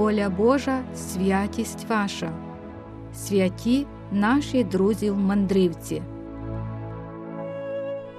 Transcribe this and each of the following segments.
воля Божа, святість ваша, святі наші друзі в мандрівці.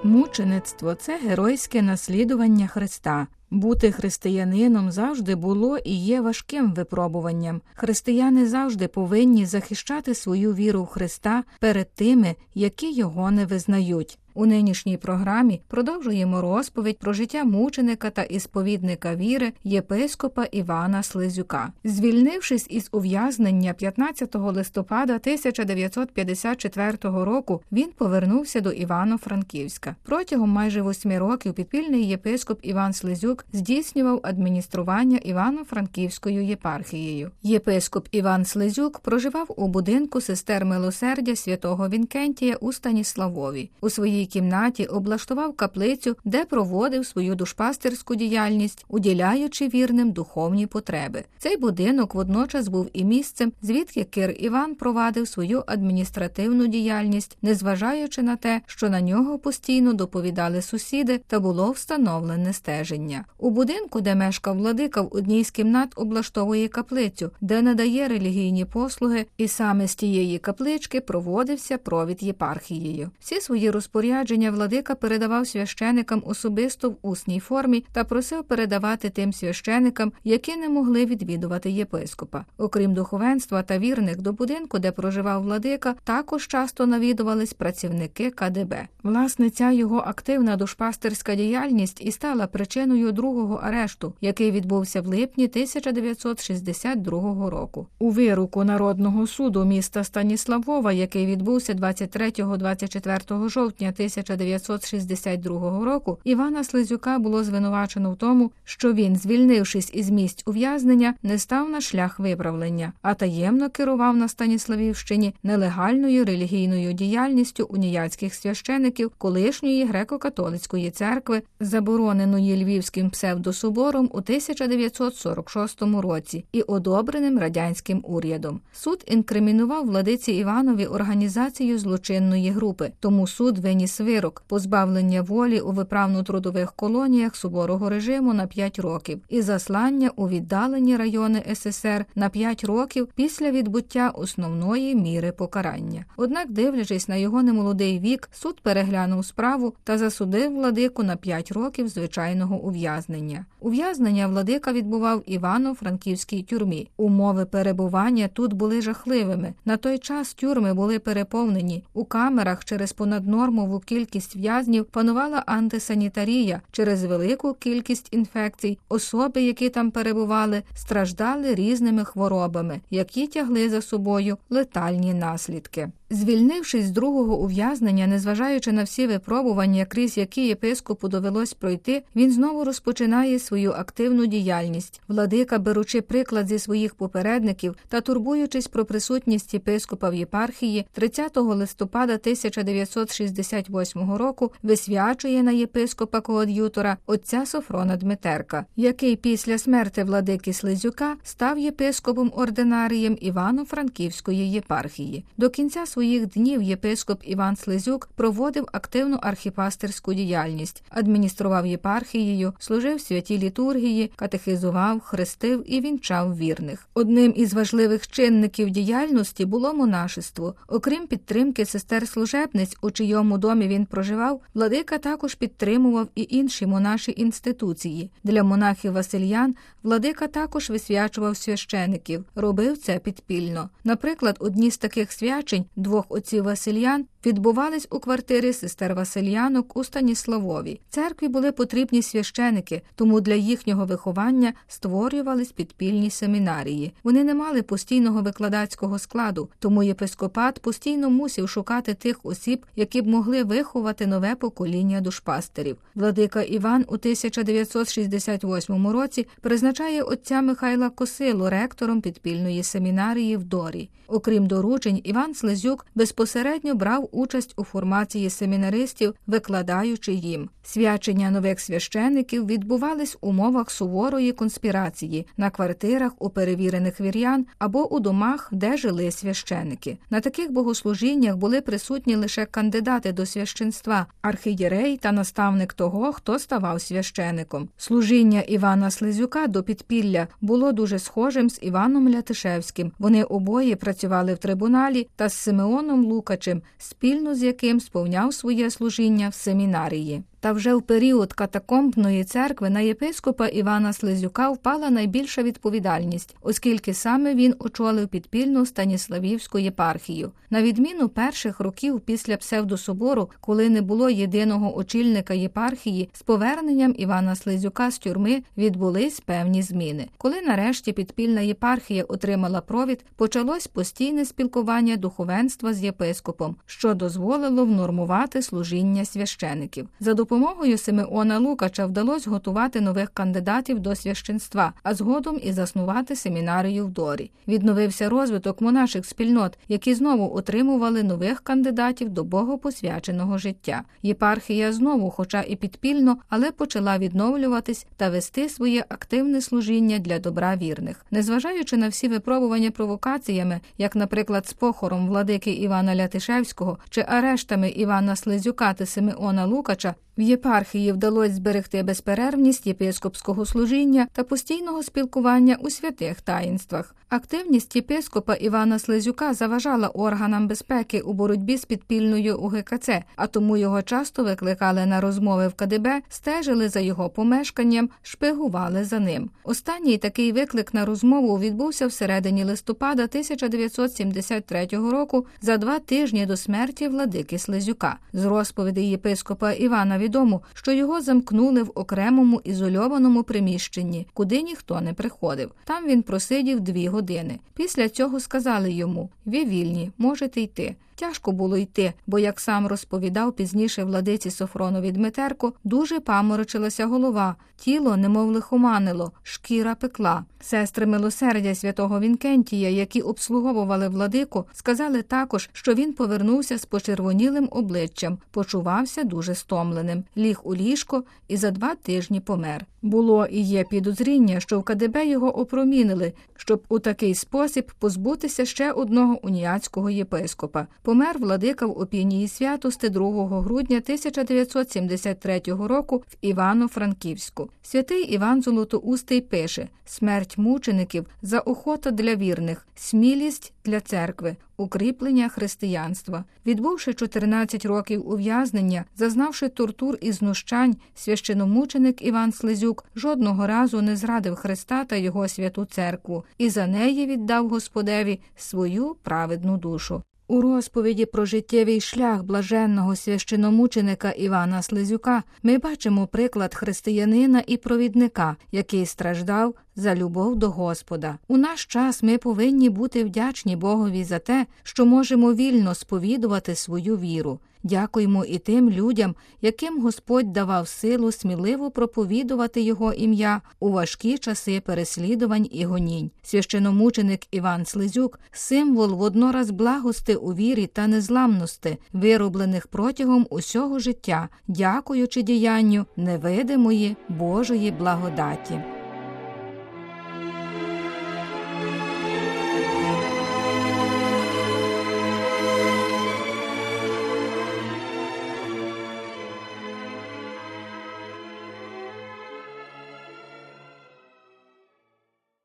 Мучеництво це геройське наслідування Христа. Бути християнином завжди було і є важким випробуванням. Християни завжди повинні захищати свою віру в Христа перед тими, які його не визнають. У нинішній програмі продовжуємо розповідь про життя мученика та ісповідника віри єпископа Івана Слизюка. Звільнившись із ув'язнення 15 листопада 1954 року, він повернувся до Івано-Франківська. Протягом майже восьми років підпільний єпископ Іван Слизюк здійснював адміністрування Івано-Франківською єпархією. Єпископ Іван Слизюк проживав у будинку сестер милосердя святого Вінкентія у Станіславові. У своїй своїй кімнаті облаштував каплицю, де проводив свою душпастерську діяльність, уділяючи вірним духовні потреби. Цей будинок водночас був і місцем, звідки Кир Іван провадив свою адміністративну діяльність, незважаючи на те, що на нього постійно доповідали сусіди та було встановлене стеження. У будинку, де мешкав владика, в одній з кімнат облаштовує каплицю, де надає релігійні послуги, і саме з тієї каплички проводився провід єпархією. Всі свої розпорядження розпорядження владика передавав священикам особисто в усній формі та просив передавати тим священикам, які не могли відвідувати єпископа. Окрім духовенства та вірних до будинку, де проживав владика, також часто навідувались працівники КДБ. Власне, ця його активна душпастерська діяльність і стала причиною другого арешту, який відбувся в липні 1962 року. У вируку народного суду міста Станіславова, який відбувся 23-24 жовтня 1962 року Івана Слизюка було звинувачено в тому, що він, звільнившись із місць ув'язнення, не став на шлях виправлення, а таємно керував на Станіславівщині нелегальною релігійною діяльністю уніяцьких священиків колишньої греко-католицької церкви, забороненої Львівським псевдособором у 1946 році і одобреним радянським урядом. Суд інкримінував владиці Іванові організацію злочинної групи, тому суд виніс виніс вирок позбавлення волі у виправно-трудових колоніях суворого режиму на 5 років і заслання у віддалені райони СССР на 5 років після відбуття основної міри покарання. Однак, дивлячись на його немолодий вік, суд переглянув справу та засудив владику на 5 років звичайного ув'язнення. Ув'язнення владика відбував в Івано-Франківській тюрмі. Умови перебування тут були жахливими. На той час тюрми були переповнені у камерах через понаднормову кількість в'язнів панувала антисанітарія через велику кількість інфекцій. Особи, які там перебували, страждали різними хворобами, які тягли за собою летальні наслідки. Звільнившись з другого ув'язнення, незважаючи на всі випробування, крізь які єпископу довелось пройти, він знову розпочинає свою активну діяльність. Владика, беручи приклад зі своїх попередників та турбуючись про присутність єпископа в єпархії, 30 листопада 1968 року висвячує на єпископа коад'ютора отця Софрона Дмитерка, який після смерти владики Слизюка став єпископом ординарієм Івано-Франківської єпархії. До кінця своєї своїх днів єпископ Іван Слизюк проводив активну архіпастерську діяльність, адміністрував єпархією, служив святій літургії, катехизував, хрестив і вінчав вірних. Одним із важливих чинників діяльності було монашество. Окрім підтримки сестер служебниць, у чийому домі він проживав, владика також підтримував і інші монаші інституції. Для монахів Васильян владика також висвячував священиків, робив це підпільно. Наприклад, одні з таких свячень двох отців Васильян відбувались у квартирі сестер Васильянок у Станіславові. Церкві були потрібні священики, тому для їхнього виховання створювались підпільні семінарії. Вони не мали постійного викладацького складу, тому єпископат постійно мусив шукати тих осіб, які б могли виховати нове покоління душпастерів. Владика Іван у 1968 році призначає отця Михайла Косилу ректором підпільної семінарії в Дорі. Окрім доручень, Іван Слезюк Слизюк безпосередньо брав участь у формації семінаристів, викладаючи їм. Свячення нових священиків відбувались в умовах суворої конспірації на квартирах у перевірених вір'ян або у домах, де жили священики. На таких богослужіннях були присутні лише кандидати до священства, архієрей та наставник того, хто ставав священиком. Служіння Івана Слизюка до підпілля було дуже схожим з Іваном Лятишевським. Вони обоє працювали в трибуналі та з Симеоном Лукачем, спільно з яким сповняв своє служіння в семінарії. Та вже в період катакомбної церкви на єпископа Івана Слизюка впала найбільша відповідальність, оскільки саме він очолив підпільну Станіславівську єпархію. На відміну перших років після псевдособору, коли не було єдиного очільника єпархії, з поверненням Івана Слизюка з тюрми відбулись певні зміни. Коли нарешті підпільна єпархія отримала провід, почалось постійне спілкування духовенства з єпископом, що дозволило внормувати служіння священиків. За допомогою Симеона Лукача вдалося готувати нових кандидатів до священства, а згодом і заснувати семінарію в Дорі. Відновився розвиток монаших спільнот, які знову отримували нових кандидатів до богопосвяченого життя. Єпархія знову, хоча і підпільно, але почала відновлюватись та вести своє активне служіння для добра вірних, незважаючи на всі випробування провокаціями, як, наприклад, з похором владики Івана Лятишевського чи арештами Івана Слизюка та Симеона Лукача. В єпархії вдалося зберегти безперервність єпископського служіння та постійного спілкування у святих таїнствах. Активність єпископа Івана Слизюка заважала органам безпеки у боротьбі з підпільною УГКЦ, а тому його часто викликали на розмови в КДБ, стежили за його помешканням, шпигували за ним. Останній такий виклик на розмову відбувся всередині листопада 1973 року за два тижні до смерті владики Слизюка. З розповідей єпископа Івана відомо, що його замкнули в окремому ізольованому приміщенні, куди ніхто не приходив. Там він просидів дві години. Після цього сказали йому: ви вільні, можете йти. Тяжко було йти, бо, як сам розповідав пізніше владиці Софронові Дмитерко, дуже паморочилася голова, тіло немов лихоманило, шкіра пекла. Сестри милосердя святого Вінкентія, які обслуговували владику, сказали також, що він повернувся з почервонілим обличчям, почувався дуже стомленим, ліг у ліжко і за два тижні помер. Було і є підозріння, що в КДБ його опромінили, щоб у такий спосіб позбутися ще одного уніатського єпископа. Помер владика в опінії святости 2 грудня 1973 року в Івано-Франківську. Святий Іван Золотоустий пише: смерть мучеників за охота для вірних, смілість для церкви, укріплення християнства. Відбувши 14 років ув'язнення, зазнавши тортур і знущань, священомученик Іван Слизюк жодного разу не зрадив Христа та його святу церкву і за неї віддав Господеві свою праведну душу. У розповіді про життєвий шлях блаженного священомученика Івана Слизюка ми бачимо приклад християнина і провідника, який страждав за любов до Господа. У наш час ми повинні бути вдячні Богові за те, що можемо вільно сповідувати свою віру. Дякуємо і тим людям, яким Господь давав силу сміливо проповідувати Його ім'я у важкі часи переслідувань і гонінь. Священомученик Іван Слизюк символ воднораз благости у вірі та незламності, вироблених протягом усього життя, дякуючи діянню невидимої Божої благодаті.